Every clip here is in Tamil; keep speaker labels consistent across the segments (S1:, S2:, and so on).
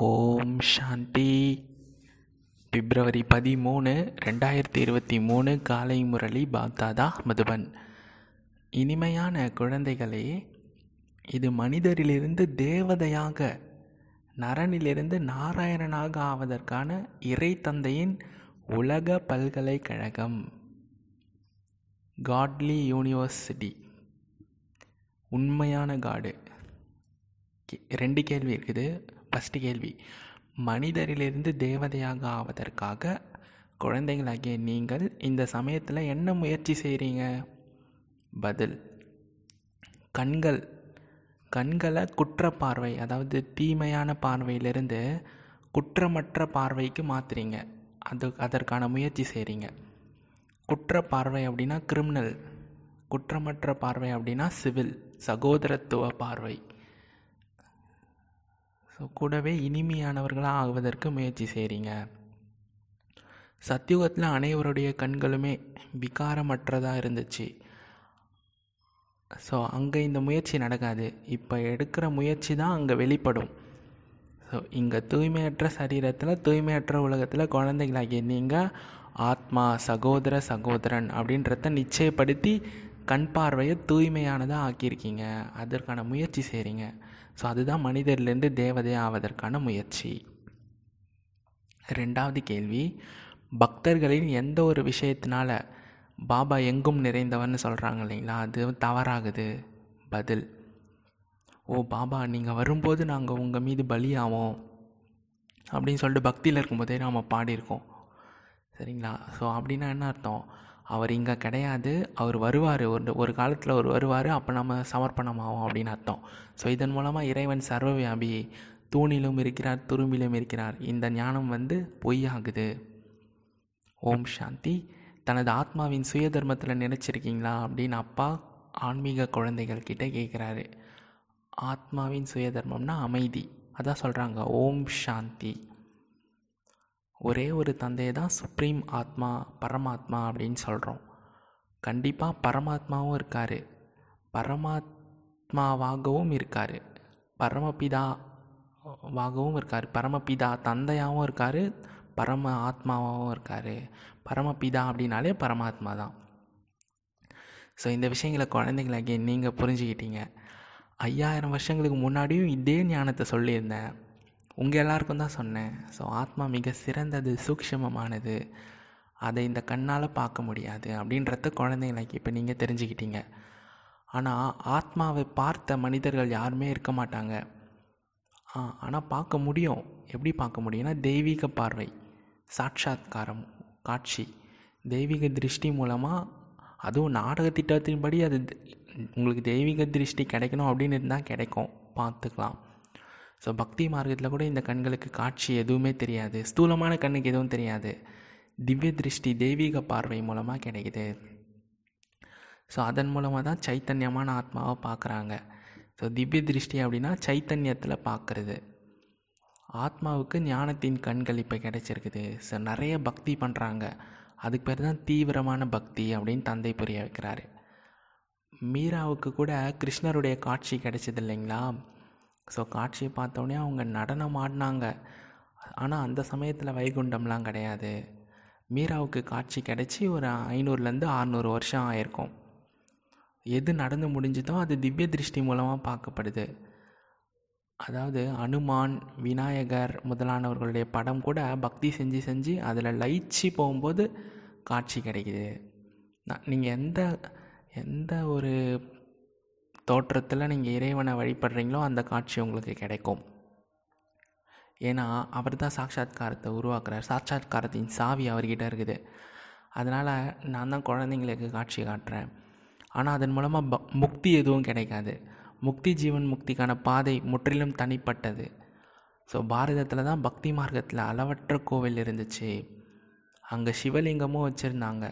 S1: ஓம் சாந்தி. பிப்ரவரி பதிமூணு ரெண்டாயிரத்தி இருபத்தி மூணு காலை முரளி பாப்தாதா மதுபன். இனிமையான குழந்தைகளே இது மனிதரிலிருந்து தேவதையாக நரனிலிருந்து நாராயணனாக ஆவதற்கான இறை தந்தையின் உலக பல்கலைக்கழகம் காட்லி யூனிவர்சிட்டி. உண்மையான காடு. கே- ரெண்டு கேள்வி இருக்குது. ஃபஸ்ட்டு கேள்வி. மனிதரிலிருந்து தேவதையாக ஆவதற்காக குழந்தைகளாகிய நீங்கள் இந்த சமயத்தில் என்ன முயற்சி செய்கிறீங்க பதில் கண்கள். கண்களை குற்றப்பார்வை அதாவது தீமையான பார்வையிலிருந்து குற்றமற்ற பார்வைக்கு மாற்றுறீங்க அது அதற்கான முயற்சி செய்கிறீங்க குற்றப்பார்வை அப்படின்னா கிரிமினல் குற்றமற்ற பார்வை அப்படின்னா சிவில் சகோதரத்துவ பார்வை. ஸோ கூடவே இனிமையானவர்களாக ஆகுவதற்கு முயற்சி செய்கிறீங்க சத்தியுகத்தில் அனைவருடைய கண்களுமே விகாரமற்றதாக இருந்துச்சு. ஸோ அங்கே இந்த முயற்சி நடக்காது. இப்போ எடுக்கிற முயற்சி தான் அங்கே வெளிப்படும். ஸோ இங்கே தூய்மையற்ற சரீரத்தில் தூய்மையற்ற உலகத்தில் குழந்தைகளாகிய நீங்கள் ஆத்மா சகோதர சகோதரன் அப்படின்றத நிச்சயப்படுத்தி கண் பார்வையை தூய்மையானதாக ஆக்கியிருக்கீங்க. அதற்கான முயற்சி செய்கிறீங்க ஸோ அதுதான் மனிதர்லேருந்து தேவதை ஆவதற்கான முயற்சி. ரெண்டாவது கேள்வி பக்தர்களின் எந்த ஒரு விஷயத்தினால பாபா எங்கும் நிறைந்தவன்னு சொல்கிறாங்க இல்லைங்களா? அது தவறாகுது. பதில் ஓ பாபா நீங்கள் வரும்போது நாங்கள் உங்கள் மீது பலியாவோம் அப்படின்னு சொல்லிட்டு பக்தியில் இருக்கும்போதே நாம் பாடியிருக்கோம். சரிங்களா? ஸோ அப்படின்னா என்ன அர்த்தம்? அவர் இங்கே கிடையாது அவர் வருவார். ஒரு ஒரு காலத்தில் அவர் வருவார் அப்போ நம்ம சமர்ப்பணமாவோம் அப்படின்னு அர்த்தம். ஸோ இதன் மூலமாக இறைவன் சர்வவியாபி தூணிலும் இருக்கிறார் துரும்பிலும் இருக்கிறார். இந்த ஞானம் வந்து பொய்யாகுது. ஓம் சாந்தி. தனது ஆத்மாவின் சுய தர்மத்தில் நினச்சிருக்கீங்களா அப்படின்னு அப்பா ஆன்மீக குழந்தைகள் கிட்டே கேட்குறாரு ஆத்மாவின் சுய தர்மம்னா அமைதி. அதான் சொல்கிறாங்க ஓம் சாந்தி. ஒரே ஒரு தந்தையை தான் சுப்ரீம் ஆத்மா பரமாத்மா அப்படின்னு சொல்கிறோம் கண்டிப்பாக பரமாத்மாவும் இருக்கார். பரமாத்மாவாகவும் இருக்கார். பரமபிதாவாகவும் இருக்கார். பரமபிதா தந்தையாகவும் இருக்கார். பரம ஆத்மாவாகவும் இருக்கார். பரமபிதா அப்படின்னாலே பரமாத்மா தான். ஸோ இந்த விஷயங்களை குழந்தைங்களாகிய நீங்கள் புரிஞ்சுக்கிட்டீங்க. ஐயாயிரம் வருஷங்களுக்கு முன்னாடியும் இதே ஞானத்தை சொல்லியிருந்தேன். உங்கள் எல்லாருக்கும் தான் சொன்னேன். ஸோ ஆத்மா மிக சிறந்தது சூக்ஷமமானது. அதை இந்த கண்ணால் பார்க்க முடியாது அப்படின்றத குழந்தைங்களுக்கு இப்போ நீங்கள் தெரிஞ்சுக்கிட்டீங்க. ஆனால் ஆத்மாவை பார்த்த மனிதர்கள் யாருமே இருக்க மாட்டாங்க. ஆ ஆனால் பார்க்க முடியும். எப்படி பார்க்க முடியும்னா தெய்வீக பார்வை சாட்சாத்காரம் காட்சி. தெய்வீக திருஷ்டி மூலமாக அதுவும் நாடக திட்டத்தின்படி அது உங்களுக்கு தெய்வீக திருஷ்டி கிடைக்கணும் அப்படின்னு இருந்தால் கிடைக்கும். பார்த்துக்கலாம். ஸோ பக்தி மார்க்கத்தில் கூட இந்த கண்களுக்கு காட்சி எதுவுமே தெரியாது ஸ்தூலமான கண்ணுக்கு எதுவும் தெரியாது திவ்ய திருஷ்டி தெய்வீக பார்வை மூலமாக கிடைக்குது ஸோ அதன் மூலமாக தான் சைத்தன்யமான ஆத்மாவை பார்க்குறாங்க ஸோ திவ்ய திருஷ்டி அப்படின்னா சைத்தன்யத்தில் பார்க்குறது ஆத்மாவுக்கு ஞானத்தின் கண்கள் இப்போ கிடைச்சிருக்குது ஸோ நிறைய பக்தி பண்ணுறாங்க அதுக்கு பேர் தான் தீவிரமான பக்தி அப்படின்னு தந்தை புரிய வைக்கிறாரு மீராவுக்கு கூட கிருஷ்ணருடைய காட்சி கிடைச்சது இல்லைங்களா ஸோ காட்சியை பார்த்தோன்னே அவங்க நடனம் ஆடினாங்க. ஆனால் அந்த சமயத்தில் வைகுண்டம்லாம் கிடையாது. மீராவுக்கு காட்சி கிடச்சி ஒரு ஐநூறுலேருந்து அறநூறு வருஷம் ஆயிருக்கும். எது நடந்து முடிஞ்சுதோ அது திவ்ய திருஷ்டி மூலமாக பார்க்கப்படுது. அதாவது அனுமான் விநாயகர் முதலானவர்களுடைய படம் கூட பக்தி செஞ்சு செஞ்சு அதில் லயிச்சு போகும்போது காட்சி கிடைக்குது. நீங்கள் எந்த எந்த ஒரு தோற்றத்தில் நீங்கள் இறைவனை வழிபடுறீங்களோ அந்த காட்சி உங்களுக்கு கிடைக்கும். ஏன்னா அவர் தான் சாட்சாத்காரத்தை உருவாக்குறார். சாட்சாத்காரத்தின் சாவி அவர்கிட்ட இருக்குது. அதனால் நான் தான் குழந்தைங்களுக்கு காட்சி காட்டுறேன். ஆனால் அதன் மூலமாக ப முக்தி எதுவும் கிடைக்காது. முக்தி ஜீவன் முக்திக்கான பாதை முற்றிலும் தனிப்பட்டது. ஸோ பாரதத்தில் தான் பக்தி மார்க்கத்தில் அளவற்ற கோவில் இருந்துச்சு. அங்கே சிவலிங்கமும் வச்சுருந்தாங்க.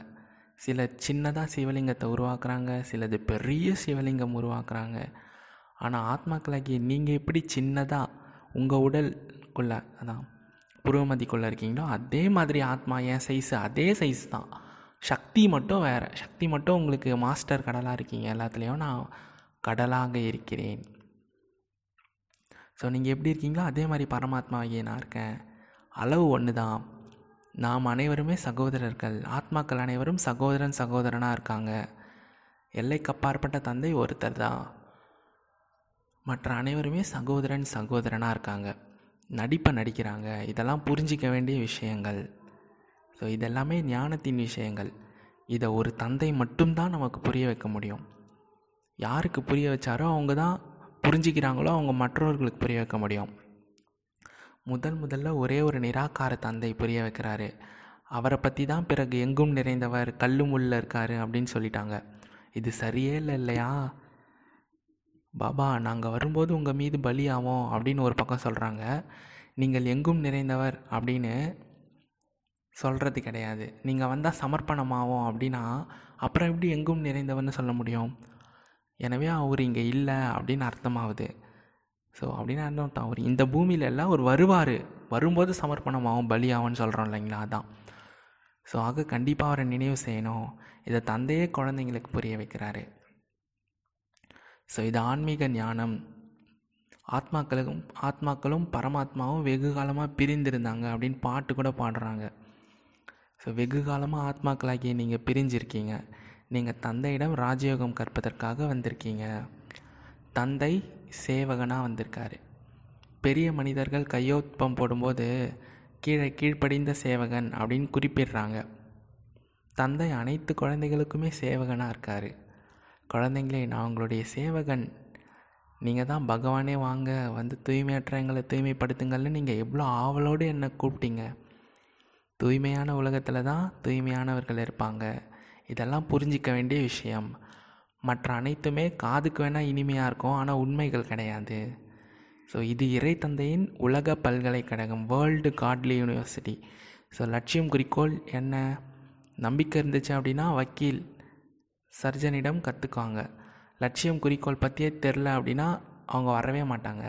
S1: சில சின்னதாக சிவலிங்கத்தை உருவாக்குறாங்க சிலது பெரிய சிவலிங்கம் உருவாக்குறாங்க. ஆனால் ஆத்மாக்களாகிய நீங்கள் எப்படி சின்னதாக உங்கள் உடலுக்குள்ளே அதான் புருவமதிக்குள்ளே இருக்கீங்களோ அதே மாதிரி ஆத்மா என் சைஸ் அதே சைஸ் தான். சக்தி மட்டும் வேறு. சக்தி மட்டும் உங்களுக்கு மாஸ்டர் கடலாக இருக்கீங்க எல்லாத்துலேயும். நான் கடலாக இருக்கிறேன். ஸோ நீங்கள் எப்படி இருக்கீங்களோ அதே மாதிரி பரமாத்மாவாகிய நான் இருக்கேன். அளவு ஒன்று தான் நாம் அனைவருமே சகோதரர்கள். ஆத்மாக்கள் அனைவரும் சகோதரன் சகோதரனாக இருக்காங்க. எல்லைக்கு அப்பாற்பட்ட தந்தை ஒருத்தர் தான். மற்ற அனைவருமே சகோதரன் சகோதரனாக இருக்காங்க. நடிப்பை நடிக்கிறாங்க. இதெல்லாம் புரிஞ்சிக்க வேண்டிய விஷயங்கள். ஸோ இதெல்லாமே ஞானத்தின் விஷயங்கள். இதை ஒரு தந்தை மட்டும்தான் நமக்கு புரிய வைக்க முடியும். யாருக்கு புரிய வச்சாரோ அவங்க தான் புரிஞ்சிக்கிறாங்களோ அவங்க மற்றவர்களுக்கு புரிய வைக்க முடியும். முதல் முதல்ல ஒரே ஒரு நிராகார தந்தை புரிய வைக்கிறாரு. அவரை பற்றி தான் பிறகு எங்கும் நிறைந்தவர் கல்லு முள்ள இருக்காரு அப்படின்னு சொல்லிட்டாங்க. இது சரியே இல்லை இல்லையா? பாபா நாங்கள் வரும்போது உங்கள் மீது பலியாவோம் அப்படின்னு ஒரு பக்கம் சொல்கிறாங்க நீங்கள் எங்கும் நிறைந்தவர் அப்படின்னு சொல்கிறது கிடையாது. நீங்கள் வந்தால் சமர்ப்பணமாகும் அப்படின்னா அப்புறம் எப்படி எங்கும் நிறைந்தவர்னு சொல்ல முடியும்? எனவே அவர் இங்கே இல்லை அப்படின்னு அர்த்தமாகுது ஸோ அப்படின்னு அர்த்தம்? அவர் இந்த பூமியில எல்லாம் அவர் வருவார். வரும்போது சமர்ப்பணமாகும் பலியாகும்னு சொல்கிறோம் இல்லைங்களா? அதான். ஸோ ஆக கண்டிப்பாக அவரை நினைவு செய்யணும். இதை தந்தையே குழந்தைங்களுக்கு புரிய வைக்கிறாரு. ஸோ இது ஆன்மீக ஞானம். ஆத்மாக்களும் ஆத்மாக்களும் பரமாத்மாவும் வெகு காலமாக பிரிந்திருந்தாங்க அப்படின்னு பாட்டு கூட பாடுறாங்க. ஸோ வெகு காலமாக ஆத்மாக்களாகி நீங்கள் பிரிஞ்சிருக்கீங்க. நீங்கள் தந்தையிடம் ராஜயோகம் கற்பதற்காக வந்திருக்கீங்க. தந்தை சேவகனாக வந்திருக்காரு. பெரிய மனிதர்கள் கையொப்பம் போடும்போது கீழே கீழ்ப்படிந்த சேவகன் அப்படின்னு குறிப்பிடுறாங்க. தந்தை அனைத்து குழந்தைகளுக்குமே சேவகனாக இருக்கார். குழந்தைங்களே நான் உங்களுடைய சேவகன். நீங்கள் தான் பகவானே வாங்க வந்து தூய்மையற்ற எங்களை தூய்மைப்படுத்துங்கள்னு நீங்கள் எவ்வளோ ஆவலோடு என்னை கூப்பிட்டீங்க. தூய்மையான உலகத்தில் தான் தூய்மையானவர்கள் இருப்பாங்க. இதெல்லாம் புரிஞ்சிக்க வேண்டிய விஷயம். மற்ற அனைத்துமே காதுக்கு வேணால் இனிமையாக இருக்கும் ஆனால் உண்மைகள் கிடையாது. ஸோ இது இறை தந்தையின் உலக பல்கலைக்கழகம் வேர்ல்டு காட்லி யூனிவர்சிட்டி ஸோ லட்சியம் குறிக்கோள் என்ன? நம்பிக்கை இருந்துச்சு அப்படின்னா வக்கீல் சர்ஜனிடம் கற்றுக்குவாங்க லட்சியம் குறிக்கோள் பற்றியே தெரில அப்படின்னா அவங்க வரவே மாட்டாங்க.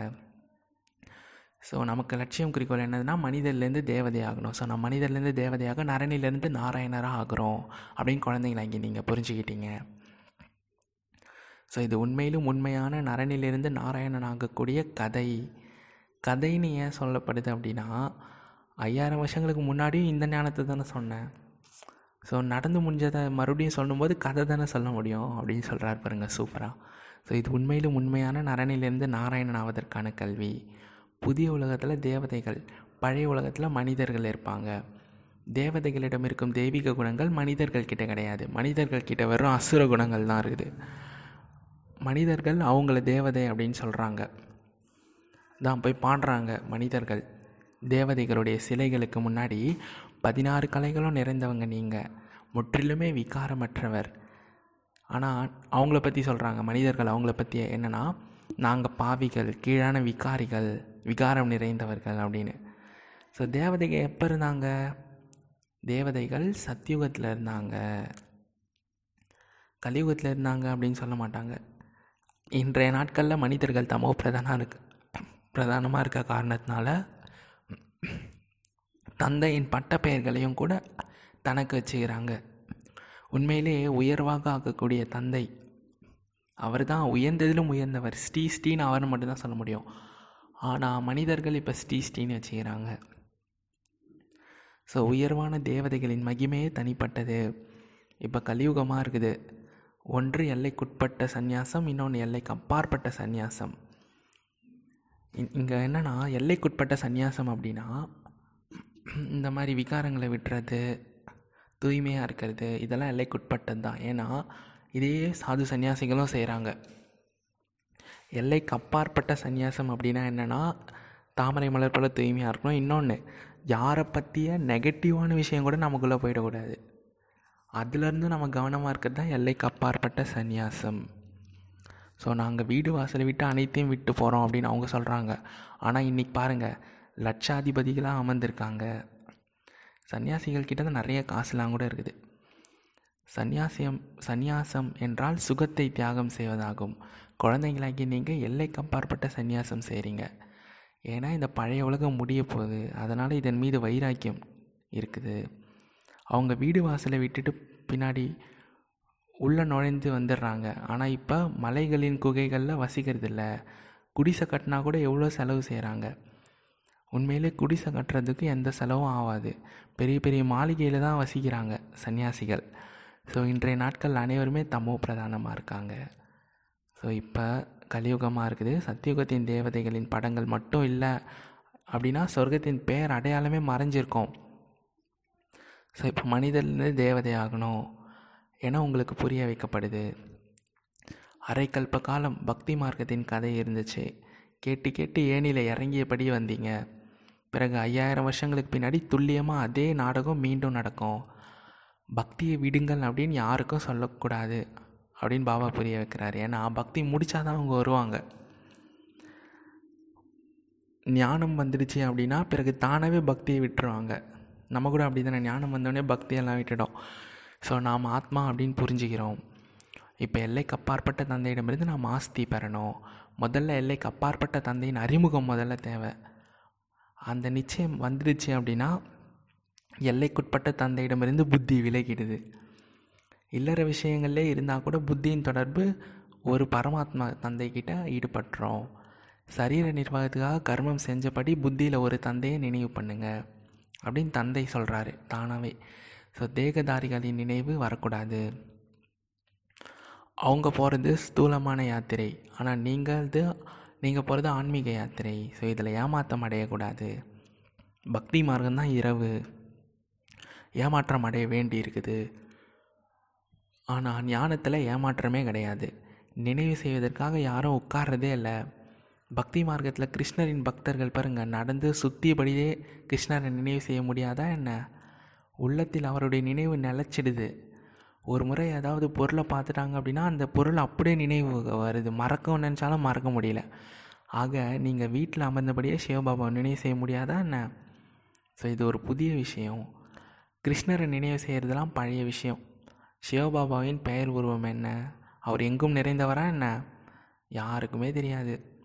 S1: ஸோ நமக்கு லட்சியம் குறிக்கோள் என்னதுன்னா மனிதர்லேருந்து தேவதை ஆகணும். ஸோ நான் மனிதர்லேருந்து தேவதையாக நரணிலேருந்து நாராயணராக ஆகிறோம் அப்படின்னு குழந்தைங்கள இங்கே நீங்கள் புரிஞ்சுக்கிட்டீங்க. ஸோ இது உண்மையிலும் உண்மையான நரனிலிருந்து நாராயணன் ஆகக்கூடிய கதை. கதைன்னு ஏன் சொல்லப்படுது அப்படின்னா ஐயாயிரம் வருஷங்களுக்கு முன்னாடியும் இந்த ஞானத்தை தானே சொன்னேன். ஸோ நடந்து முடிஞ்சதை மறுபடியும் சொல்லும்போது கதை தானே சொல்ல முடியும் அப்படின்னு சொல்கிறார் பாருங்க சூப்பராக ஸோ இது உண்மையிலும் உண்மையான நரனிலிருந்து நாராயணன் ஆவதற்கான கல்வி. புதிய உலகத்தில் தேவதைகள் பழைய உலகத்தில் மனிதர்கள் இருப்பாங்க. தேவதைகளிடம் இருக்கும் தெய்வீக குணங்கள் மனிதர்கள் கிட்ட கிடையாது. மனிதர்கள் கிட்ட வெறும் அசுர குணங்கள் தான் இருக்குது. மனிதர்கள் அவங்கள தேவதை அப்படின்னு சொல்கிறாங்க தான் போய் பாடுறாங்க மனிதர்கள். தேவதைகளுடைய சிலைகளுக்கு முன்னாடி பதினாறு கலைகளும் நிறைந்தவங்க நீங்கள் முற்றிலுமே விகாரமற்றவர். ஆனால் அவங்கள பற்றி சொல்கிறாங்க மனிதர்கள் அவங்கள பற்றி என்னென்னா நாங்கள் பாவிகள் கீழான விகாரிகள் விகாரம் நிறைந்தவர்கள் அப்படின்னு. ஸோ தேவதைகள் எப்போ இருந்தாங்க? தேவதைகள் சத்தியுகத்தில் இருந்தாங்க. கலியுகத்தில் இருந்தாங்க அப்படின்னு சொல்ல மாட்டாங்க. இன்றைய நாட்களில் மனிதர்கள் தமோ பிரதானாக இருக்கு. பிரதானமாக இருக்க காரணத்தினால தந்தையின் பட்ட பெயர்களையும் கூட தனக்கு வச்சுக்கிறாங்க. உண்மையிலேயே உயர்வாக ஆக்கக்கூடிய தந்தை அவர் தான் உயர்ந்ததிலும் உயர்ந்தவர். ஸ்ரீ ஸ்ரீன்னு அவரை மட்டும்தான் சொல்ல முடியும். ஆனால் மனிதர்கள் இப்போ ஸ்ரீ ஸ்ரீன்னு வச்சுக்கிறாங்க. ஸோ உயர்வான தேவதைகளின் மகிமையே தனிப்பட்டது. இப்போ கலியுகமாக இருக்குது. ஒன்று எல்லைக்குட்பட்ட சந்நியாசம் இன்னொன்று எல்லைக்கு அப்பாற்பட்ட சந்நியாசம். இங்கே என்னென்னா எல்லைக்குட்பட்ட சந்நியாசம் அப்படின்னா இந்த மாதிரி விகாரங்களை விட்டுறது தூய்மையாக இருக்கிறது இதெல்லாம் எல்லைக்குட்பட்டது தான். ஏன்னா இதே சாது சன்னியாசிகளும் செய்கிறாங்க எல்லைக்கு அப்பாற்பட்ட சந்நியாசம் அப்படின்னா என்னென்னா தாமரை மலர் போல் தூய்மையாக இருக்கணும். இன்னொன்று யாரை பற்றிய நெகட்டிவான விஷயம் கூட நமக்குள்ளே போயிடக்கூடாது. அதுலேருந்து நம்ம கவனமாக இருக்கிறது தான் எல்லைக்கு அப்பாற்பட்ட சந்நியாசம். ஸோ நாங்கள் வீடு வாசலை விட்டு அனைத்தையும் விட்டு போகிறோம் அப்படின்னு அவங்க சொல்கிறாங்க ஆனால் இன்றைக்கி பாருங்கள் லட்சாதிபதிகளாக அமர்ந்திருக்காங்க. சன்னியாசிகள் கிட்ட தான் நிறைய காசுலாம் கூட இருக்குது. சந்நியாசியம் சந்நியாசம் என்றால் சுகத்தை தியாகம் செய்வதாகும். குழந்தைங்களாகி நீங்கள் எல்லைக்கு அப்பாற்பட்ட சந்நியாசம் செய்கிறீங்க ஏன்னா இந்த பழைய உலகம் முடிய போகுது அதனால் இதன் மீது வைராக்கியம் இருக்குது. அவங்க வீடு வாசலை விட்டுட்டு பின்னாடி உள்ளே நுழைந்து வந்துடுறாங்க. ஆனால் இப்போ மலைகளின் குகைகளில் வசிக்கிறதில்ல. குடிசை கட்டினா கூட எவ்வளோ செலவு செய்கிறாங்க உண்மையிலே குடிசை கட்டுறதுக்கு எந்த செலவும் ஆகாது பெரிய பெரிய மாளிகையில் தான் வசிக்கிறாங்க சன்னியாசிகள். ஸோ இன்றைய நாட்கள் அனைவருமே தமோ பிரதானமாக இருக்காங்க. ஸோ இப்போ கலியுகமாக இருக்குது. சத்தியுகத்தின் தேவதைகளின் படங்கள் மட்டும் இல்லை. அப்படின்னா சொர்க்கத்தின் பெயர் அடையாளமே மறைஞ்சிருக்கோம். ஸோ இப்போ மனிதர்லேருந்து தேவதை ஆகணும். என உங்களுக்கு புரிய வைக்கப்படுது. அரைக்கல்ப காலம் பக்தி மார்க்கத்தின் கதை இருந்துச்சு. கேட்டு கேட்டு ஏனியில் இறங்கியபடி வந்தீங்க. பிறகு ஐயாயிரம் வருஷங்களுக்கு பின்னாடி துல்லியமாக அதே நாடகம் மீண்டும் நடக்கும். பக்தியை விடுங்கள் அப்படின்னு யாருக்கும் சொல்லக்கூடாது அப்படின்னு பாபா புரிய வைக்கிறாரு. ஏன்னா பக்தி முடித்தாதான் அவங்க வருவாங்க. ஞானம் வந்துடுச்சு அப்படின்னா பிறகு தானாகவே பக்தியை விட்டுருவாங்க. நம்ம கூட அப்படி தானே ஞானம் வந்தோடனே பக்தியெல்லாம் விட்டுடும் ஸோ நாம் ஆத்மா அப்படின்னு புரிஞ்சுக்கிறோம். இப்போ எல்லைக்கு அப்பாற்பட்ட தந்தையிடமிருந்து நாம் ஆஸ்தி பெறணும். முதல்ல எல்லைக்கு அப்பாற்பட்ட தந்தையின் அறிமுகம் முதல்ல தேவை. அந்த நிச்சயம் வந்துடுச்சு அப்படின்னா எல்லைக்குட்பட்ட தந்தையிடமிருந்து புத்தி விலகிடுது. இல்லற விஷயங்கள்லே இருந்தால் கூட புத்தியின் தொடர்பு ஒரு பரமாத்மா தந்தைக்கிட்ட ஈடுபட்டுறோம் சரீர நிர்வாகத்துக்காக கர்மம் செஞ்சபடி புத்தியில் ஒரு தந்தையை நினைவு பண்ணுங்கள் அப்படின்னு தந்தை சொல்கிறாரு தானாகவே ஸோ தேகதாரிகளின் நினைவு வரக்கூடாது. அவங்க போகிறது ஸ்தூலமான யாத்திரை. ஆனால் நீங்களது நீங்கள் போகிறது ஆன்மீக யாத்திரை. ஸோ இதில் ஏமாற்றம் அடையக்கூடாது. பக்தி மார்க்கம்தான் இரவு. ஏமாற்றம் அடைய வேண்டி இருக்குது ஆனால் ஞானத்தில் ஏமாற்றமே கிடையாது. நினைவு செய்வதற்காக யாரும் உட்கார்றதே இல்லை. பக்தி மார்க்கத்தில் கிருஷ்ணரின் பக்தர்கள் பாருங்கள் நடந்து சுற்றியபடியே கிருஷ்ணரை நினைவு செய்ய முடியாதா என்ன? உள்ளத்தில் அவருடைய நினைவு நிலச்சிடுது. ஒரு முறை ஏதாவது பொருளை பார்த்துட்டாங்க அப்படின்னா அந்த பொருள் அப்படியே நினைவு வருது. மறக்க நினச்சாலும் மறக்க முடியல. ஆக நீங்கள் வீட்டில் அமர்ந்தபடியே சிவபாபாவை நினைவு செய்ய முடியாதா என்ன? ஸோ இது ஒரு புதிய விஷயம். கிருஷ்ணரை நினைவு செய்கிறதுலாம் பழைய விஷயம். சிவபாபாவின் பெயர் உருவம் என்ன? அவர் எங்கும் நிறைந்தவரா என்ன? யாருக்குமே தெரியாது.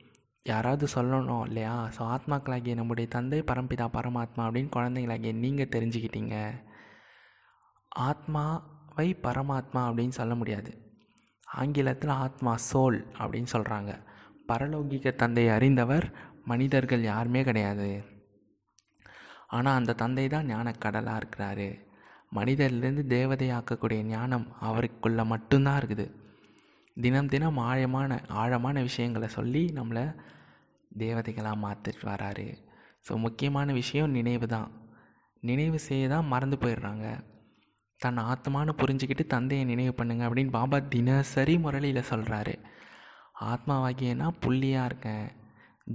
S1: யாராவது சொல்லணும் இல்லையா? ஸோ ஆத்மாக்களாகிய நம்முடைய தந்தை பரம்பிதா பரமாத்மா அப்படின்னு குழந்தைங்களாகிய நீங்கள் தெரிஞ்சுக்கிட்டீங்க. ஆத்மாவை பரமாத்மா அப்படின்னு சொல்ல முடியாது. ஆங்கிலத்தில் ஆத்மா சோல் அப்படின்னு சொல்கிறாங்க பரலோகிக தந்தை அறிந்தவர் மனிதர்கள் யாருமே கிடையாது. ஆனால் அந்த தந்தை தான் ஞானக்கடலாக இருக்கிறாரு. மனிதர்லேருந்து தேவதையாக்கக்கூடிய ஞானம் அவருக்குள்ளே மட்டும்தான் இருக்குது. தினம் தினம் ஆழமான ஆழமான விஷயங்களை சொல்லி நம்மளை தேவதைகளாக மாற்றிட்டு வராரு. ஸோ முக்கியமான விஷயம் நினைவு தான். நினைவு செய்ய தான் மறந்து போயிடுறாங்க. தன் ஆத்மானு புரிஞ்சுக்கிட்டு தந்தையை நினைவு பண்ணுங்க அப்படின்னு பாபா தினசரி முரளியில் சொல்கிறாரு ஆத்மாவாகியனா புள்ளியாக இருக்கேன்.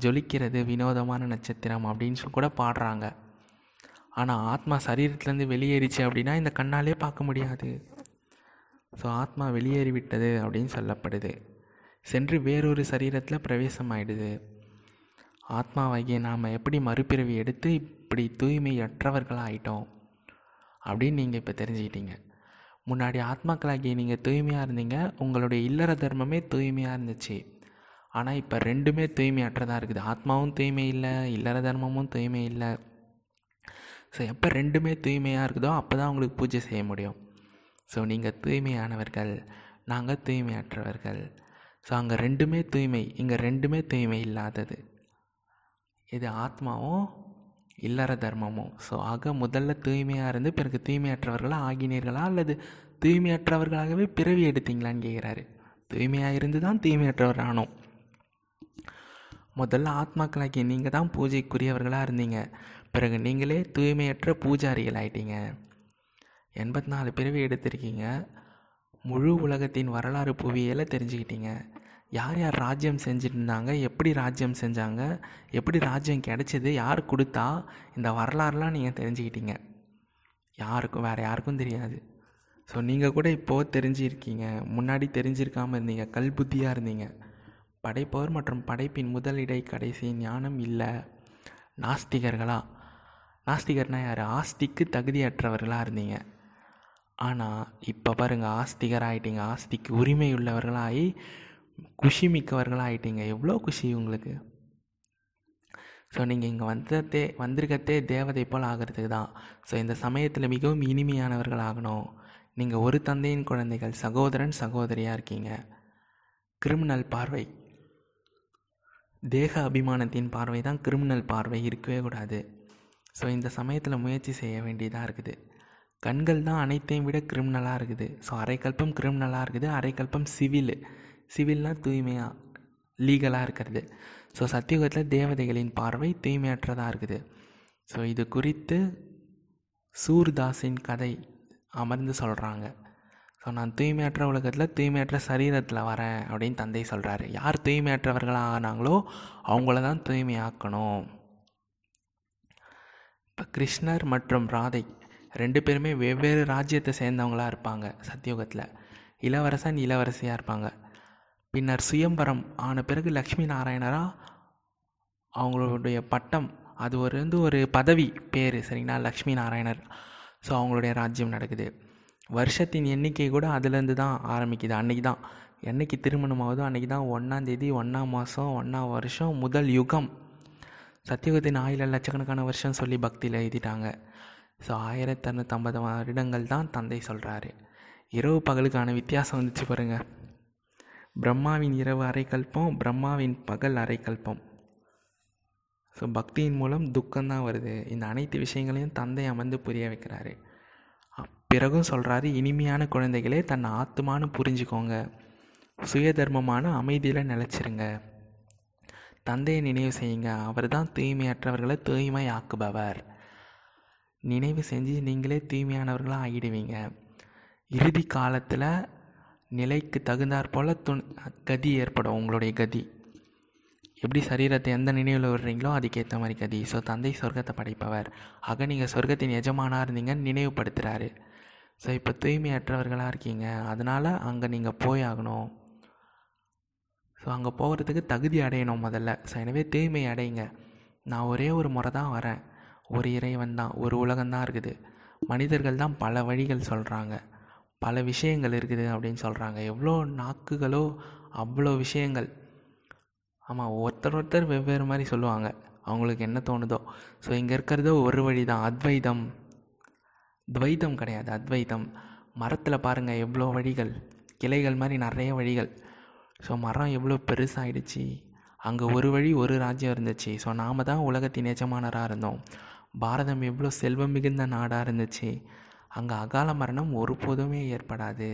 S1: ஜொலிக்கிறது வினோதமான நட்சத்திரம் அப்படின்னு கூட பாடுறாங்க. ஆனால் ஆத்மா சரீரத்துலேருந்து வெளியேறிச்சு அப்படின்னா இந்த கண்ணாலே பார்க்க முடியாது. ஸோ ஆத்மா வெளியேறிவிட்டது அப்படின்னு சொல்லப்படுது. சென்று வேறொரு சரீரத்தில் பிரவேசம் ஆயிடுது ஆத்மாவாகிய நாம் எப்படி மறுபிறவி எடுத்து இப்படி தூய்மையற்றவர்களாக ஆயிட்டோம் அப்படின்னு நீங்கள் இப்போ தெரிஞ்சுக்கிட்டீங்க. முன்னாடி ஆத்மாக்களாகிய நீங்கள் தூய்மையாக இருந்தீங்க. உங்களுடைய இல்லற தர்மமே தூய்மையாக இருந்துச்சு. ஆனால் இப்போ ரெண்டுமே தூய்மையற்றதாக இருக்குது. ஆத்மாவும் தூய்மை இல்லை இல்லற தர்மமும் தூய்மை இல்லை. ஸோ எப்போ ரெண்டுமே தூய்மையாக இருக்குதோ அப்போ தான் உங்களுக்கு பூஜை செய்ய முடியும். ஸோ நீங்கள் தூய்மையானவர்கள் நாங்கள் தூய்மையற்றவர்கள். ஸோ அங்கே ரெண்டுமே தூய்மை இங்கே ரெண்டுமே தூய்மை இல்லாதது. இது ஆத்மாவும் இல்லற தர்மமும். ஸோ ஆக முதல்ல தூய்மையாக இருந்து பிறகு தூய்மையற்றவர்களாக ஆகினீர்களா? அல்லது தூய்மையற்றவர்களாகவே பிறவி எடுத்தீங்களான்னு கேட்குறாரு தூய்மையாக இருந்து தான் தூய்மையற்றவர் ஆனோம் முதல்ல ஆத்மாக்களாக்கி நீங்கள் தான் பூஜைக்குரியவர்களாக இருந்தீங்க. பிறகு நீங்களே தூய்மையற்ற பூஜாரிகள் ஆயிட்டீங்க. எண்பத்தி நாலு பிறவி எடுத்திருக்கீங்க. முழு உலகத்தின் வரலாறு புவியியலை தெரிஞ்சுக்கிட்டீங்க. யார் யார் ராஜ்யம் செஞ்சுட்டு இருந்தாங்க எப்படி ராஜ்யம் செஞ்சாங்க? எப்படி ராஜ்யம் கிடைச்சது? யார் கொடுத்தா? இந்த வரலாறுலாம் நீங்கள் தெரிஞ்சுக்கிட்டீங்க. யாருக்கும் வேறு யாருக்கும் தெரியாது. ஸோ நீங்கள் கூட இப்போது தெரிஞ்சிருக்கீங்க. முன்னாடி தெரிஞ்சிருக்காமல் இருந்தீங்க. கல் புத்தியாக இருந்தீங்க. படைப்பவர் மற்றும் படைப்பின் முதல் இடை கடைசி ஞானம் இல்லை. நாஸ்திகர்களா? நாஸ்திகர்னா யார்? ஆஸ்திக்கு தகுதியற்றவர்களாக இருந்தீங்க. ஆனால் இப்போ பாருங்கள் ஆஸ்திகர் ஆகிட்டீங்க ஆஸ்திக்கு உரிமை உள்ளவர்களாகி குஷி மிக்கவர்களாக ஆகிட்டீங்க எவ்வளோ குஷி உங்களுக்கு? ஸோ நீங்கள் இங்கே வந்ததே வந்திருக்கத்தே தேவதை போல் ஆகிறதுக்கு தான். ஸோ இந்த சமயத்தில் மிகவும் இனிமையானவர்கள் ஆகணும். நீங்கள் ஒரு தந்தையின் குழந்தைகள் சகோதரன் சகோதரியாக இருக்கீங்க. கிரிமினல் பார்வை. தேக அபிமானத்தின் பார்வை தான் கிரிமினல் பார்வை இருக்கவே கூடாது. ஸோ இந்த சமயத்தில் முயற்சி செய்ய வேண்டியதாக இருக்குது. கண்கள் தான் அனைத்தையும் விட கிரிமினலாக இருக்குது. ஸோ அரைக்கல்பம் கிரிமினலாக இருக்குது அரைக்கல்பம் சிவில் சிவில்னால் தூய்மையாக லீகலாக இருக்கிறது. ஸோ சத்தியுகத்தில் தேவதைகளின் பார்வை தூய்மையற்றதாக இருக்குது. ஸோ இது குறித்து சூர்தாஸின் கதை அமர்ந்து சொல்கிறாங்க ஸோ நான் தூய்மையற்ற உலகத்தில் தூய்மையற்ற சரீரத்தில் வரேன் அப்படின்னு தந்தை சொல்கிறாரு யார் தூய்மையற்றவர்களாக ஆனாங்களோ அவங்கள தான் தூய்மையாக்கணும். இப்போ கிருஷ்ணர் மற்றும் ராதை ரெண்டு பேருமே வெவ்வேறு ராஜ்யத்தை சேர்ந்தவங்களாக இருப்பாங்க சத்தியோகத்தில். இளவரசன் இளவரசியாக இருப்பாங்க. பின்னர் சுயம்பரம் ஆன பிறகு லக்ஷ்மி நாராயணராக அவங்களுடைய பட்டம் அது ஒரு வந்து ஒரு பதவி பேர் சரிங்களா? லக்ஷ்மி நாராயணர். ஸோ அவங்களுடைய ராஜ்யம் நடக்குது. வருஷத்தின் எண்ணிக்கை கூட அதுலேருந்து தான் ஆரம்பிக்குது அன்றைக்கி தான். என்னைக்கு திருமணம் ஆகுதோ அன்றைக்கி தான் ஒன்றாந்தேதி ஒன்றாம் மாதம் ஒன்றாம் வருஷம் முதல் யுகம். சத்தியுகத்தின் ஆயிரம் லட்சக்கணக்கான வருஷம் சொல்லி பக்தியில் எழுதிட்டாங்க. ஸோ ஆயிரத்தி அறுநூற்றம்பது வருடங்கள் தான் தந்தை சொல்கிறாரு இரவு பகலுக்கான வித்தியாசம் வந்துச்சு பாருங்கள் பிரம்மாவின் இரவு அரைக்கல்பம் பிரம்மாவின் பகல் அரைக்கல்பம் ஸோ பக்தியின் மூலம் துக்கம்தான் வருது. இந்த அனைத்து விஷயங்களையும் தந்தை அமர்ந்து புரிய வைக்கிறாரு. பிறகும் சொல்கிறாரு இனிமையான குழந்தைகளே தன் ஆத்மானு புரிஞ்சுக்கோங்க. சுயதர்மமான அமைதியில் நிலச்சிருங்க. தந்தையை நினைவு செய்யுங்க. அவர் தான் தூய்மையற்றவர்களை தூய்மை ஆக்குபவர் நினைவு செஞ்சு நீங்களே தூய்மையானவர்களாக ஆகிடுவீங்க. இறுதி காலத்தில் நிலைக்கு தகுந்தாற் போல் துண் கதி ஏற்படும் உங்களுடைய கதி. எப்படி சரீரத்தை எந்த நினைவில் விடுறீங்களோ அதுக்கேற்ற மாதிரி கதி. ஸோ தந்தை சொர்க்கத்தை படைப்பவர். ஆக நீங்கள் சொர்க்கத்தின் எஜமானாக இருந்தீங்கன்னு நினைவுபடுத்துகிறாரு ஸோ இப்போ தூய்மையற்றவர்களாக இருக்கீங்க. அதனால் அங்கே நீங்கள் போய் ஆகணும். ஸோ அங்கே போகிறதுக்கு தகுதி அடையணும் முதல்ல. ஸோ எனவே தூய்மை அடையுங்க. நான் ஒரே ஒரு முறை தான் வரேன். ஒரு இறைவன் தான் ஒரு உலகம்தான் இருக்குது. மனிதர்கள் தான் பல வழிகள் சொல்கிறாங்க பல விஷயங்கள் இருக்குது அப்படின்னு சொல்கிறாங்க எவ்வளோ நாக்குகளோ அவ்வளோ விஷயங்கள். ஆமாம் ஒருத்தர் ஒருத்தர் வெவ்வேறு மாதிரி சொல்லுவாங்க. அவங்களுக்கு என்ன தோணுதோ. ஸோ இங்கே இருக்கிறதோ ஒரு வழி தான். அத்வைதம். துவைதம் கிடையாது அத்வைதம். மரத்தில் பாருங்கள் எவ்வளோ வழிகள். கிளைகள் மாதிரி நிறைய வழிகள். ஸோ மரம் எவ்வளோ பெருசாகிடுச்சு அங்கே ஒரு வழி ஒரு ராஜ்யம் இருந்துச்சு. ஸோ நாம் தான் உலகத்தின் எஜமானராக இருந்தோம். பாரதம் எவ்வளோ செல்வம் மிகுந்த நாடாக இருந்துச்சு. அங்கே அகால மரணம் ஒருபோதுமே ஏற்படாது.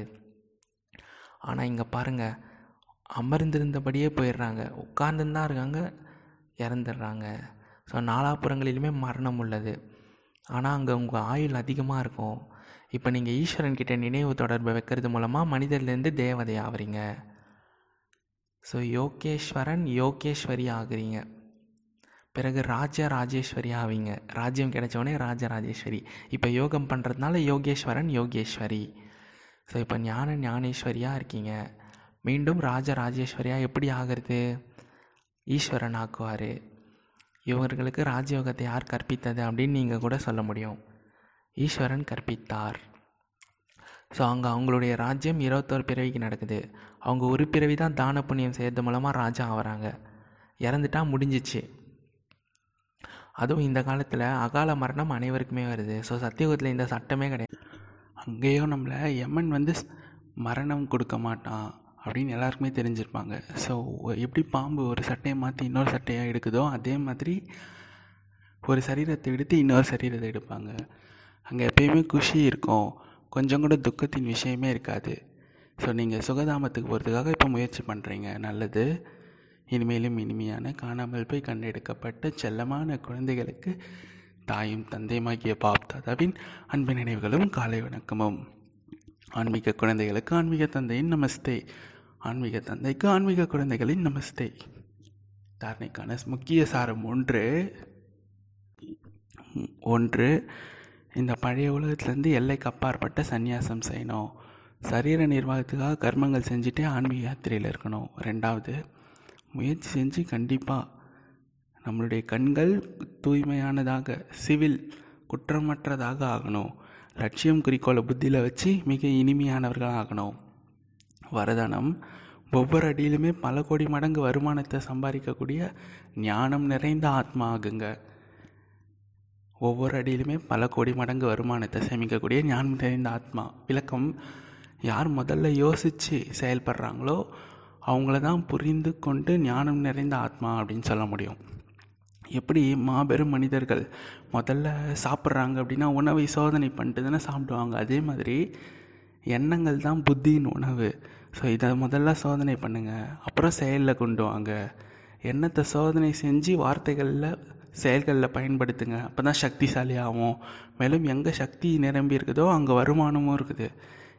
S1: ஆனால் இங்கே பாருங்கள் அமர்ந்திருந்தபடியே போயிடுறாங்க. உட்கார்ந்துன்னு தான் இருக்காங்க இறந்துடுறாங்க. ஸோ நாலாப்புறங்களிலுமே மரணம் உள்ளது. ஆனால் அங்கே உங்கள் ஆயுள் அதிகமாக இருக்கும். இப்போ நீங்கள் ஈஸ்வரன் கிட்ட நினைவு தொடர்பை வைக்கிறது மூலமாக மனிதர்லேருந்து தேவதை ஆகிறீங்க ஸோ யோகேஸ்வரன் யோகேஸ்வரி ஆகுறீங்க. பிறகு ராஜ ராஜேஸ்வரி ஆவீங்க ராஜ்யம் கிடைச்சவொடனே ராஜ ராஜேஸ்வரி இப்போ யோகம் பண்ணுறதுனால யோகேஸ்வரன் யோகேஸ்வரி. ஸோ இப்போ ஞான ஞானேஸ்வரியாக இருக்கீங்க. மீண்டும் ராஜ ராஜேஸ்வரியாக எப்படி ஆகிறது? ஈஸ்வரன் ஆக்குவார். இவர்களுக்கு ராஜயோகத்தை யார் கற்பித்தது அப்படின்னு நீங்கள் கூட சொல்ல முடியும். ஈஸ்வரன் கற்பித்தார். ஸோ அங்கே அவங்களுடைய ராஜ்யம் இருபத்தோரு பிறவிக்கு நடக்குது. அவங்க ஒரு பிறவி தான் தான புண்ணியம் செய்கிறது மூலமாக ராஜா ஆகிறாங்க இறந்துட்டா முடிஞ்சிச்சு. அதுவும் இந்த காலத்தில் அகால மரணம் அனைவருக்குமே வருது. ஸோ சத்தியுகத்தில் இந்த சட்டமே கிடையாது. அங்கேயும் நம்மளை யமன் வந்து மரணம் கொடுக்க மாட்டான் அப்படின்னு எல்லாருக்குமே தெரிஞ்சிருப்பாங்க. ஸோ எப்படி பாம்பு ஒரு சட்டையை மாற்றி இன்னொரு சட்டையாக எடுக்குதோ அதே மாதிரி ஒரு சரீரத்தை எடுத்து இன்னொரு சரீரத்தை எடுப்பாங்க. அங்கே எப்பயுமே குஷி இருக்கும். கொஞ்சம் கூட துக்கத்தின் விஷயமே இருக்காது. ஸோ நீங்கள் சுகதாமத்துக்கு போகிறதுக்காக இப்போ முயற்சி பண்ணுறீங்க நல்லது. இனிமேலும் இனிமையான காணாமல் போய் கண்டெடுக்கப்பட்ட செல்லமான குழந்தைகளுக்கு தாயும் தந்தையுமாகிய பாப் தாதாவின் அன்பு நினைவுகளும் காலை வணக்கமும். ஆன்மீக குழந்தைகளுக்கு ஆன்மீக தந்தையின் நமஸ்தே. ஆன்மீக தந்தைக்கு ஆன்மீக குழந்தைகளின் நமஸ்தே. தாரணைக்கான முக்கிய சாரம் ஒன்று ஒன்று இந்த பழைய உலகத்துலேருந்து எல்லைக்கு அப்பாற்பட்ட சந்நியாசம் செய்யணும். சரீர நிர்வாகத்துக்காக கர்மங்கள் செஞ்சுட்டே ஆன்மீக யாத்திரையில் இருக்கணும். ரெண்டாவது முயற்சி செஞ்சு கண்டிப்பாக நம்மளுடைய கண்கள் தூய்மையானதாக சிவில் குற்றமற்றதாக ஆகணும். லட்சியம் குறிக்கோளை புத்தியில் வச்சு மிக இனிமையானவர்கள் ஆகணும். வரதானம் ஒவ்வொரு அடியிலுமே பல கோடி மடங்கு வருமானத்தை சம்பாதிக்கக்கூடிய ஞானம் நிறைந்த ஆத்மா ஆகுங்க. ஒவ்வொரு அடியிலுமே பல கோடி மடங்கு வருமானத்தை சேமிக்கக்கூடிய ஞானம் நிறைந்த ஆத்மா. விளக்கம் யார் முதல்ல யோசித்து செயல்படுறாங்களோ
S2: அவங்கள தான் புரிந்து கொண்டு ஞானம் நிறைந்த ஆத்மா அப்படின்னு சொல்ல முடியும். எப்படி மாபெரும் மனிதர்கள் முதல்ல சாப்பிட்றாங்க அப்படின்னா உணவை சோதனை பண்ணிட்டு தானே சாப்பிடுவாங்க. அதே மாதிரி எண்ணங்கள் தான் புத்தியின் உணவு. ஸோ இதை முதல்ல சோதனை பண்ணுங்கள் அப்புறம் செயலில் கொண்டு வாங்க. எண்ணத்தை சோதனை செஞ்சு வார்த்தைகளில் செயல்களில் பயன்படுத்துங்க. அப்போ தான் சக்திசாலி ஆகும் மேலும் எங்கே சக்தி நிரம்பி இருக்குதோ அங்கே வருமானமும் இருக்குது.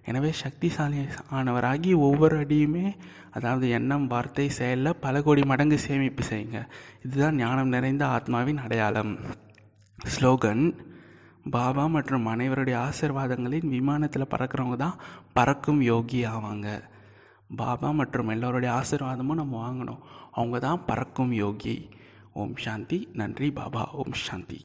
S2: எனவே சக்திசாலி ஆனவராகி ஒவ்வொரு அடியுமே அதாவது எண்ணம் வார்த்தை செயலில் பல கோடி மடங்கு சேமிப்பு செய்யுங்க. இதுதான் ஞானம் நிறைந்த ஆத்மாவின் அடையாளம். ஸ்லோகன் பாபா மற்றும் அனைவருடைய ஆசிர்வாதங்களின் விமானத்தில் பறக்கிறவங்க தான் பறக்கும் யோகி ஆவாங்க. பாபா மற்றும் எல்லோருடைய ஆசிர்வாதமும் நம்ம வாங்கணும். அவங்க தான் பறக்கும் யோகி. ஓம் சாந்தி. நன்றி பாபா. ஓம் சாந்தி.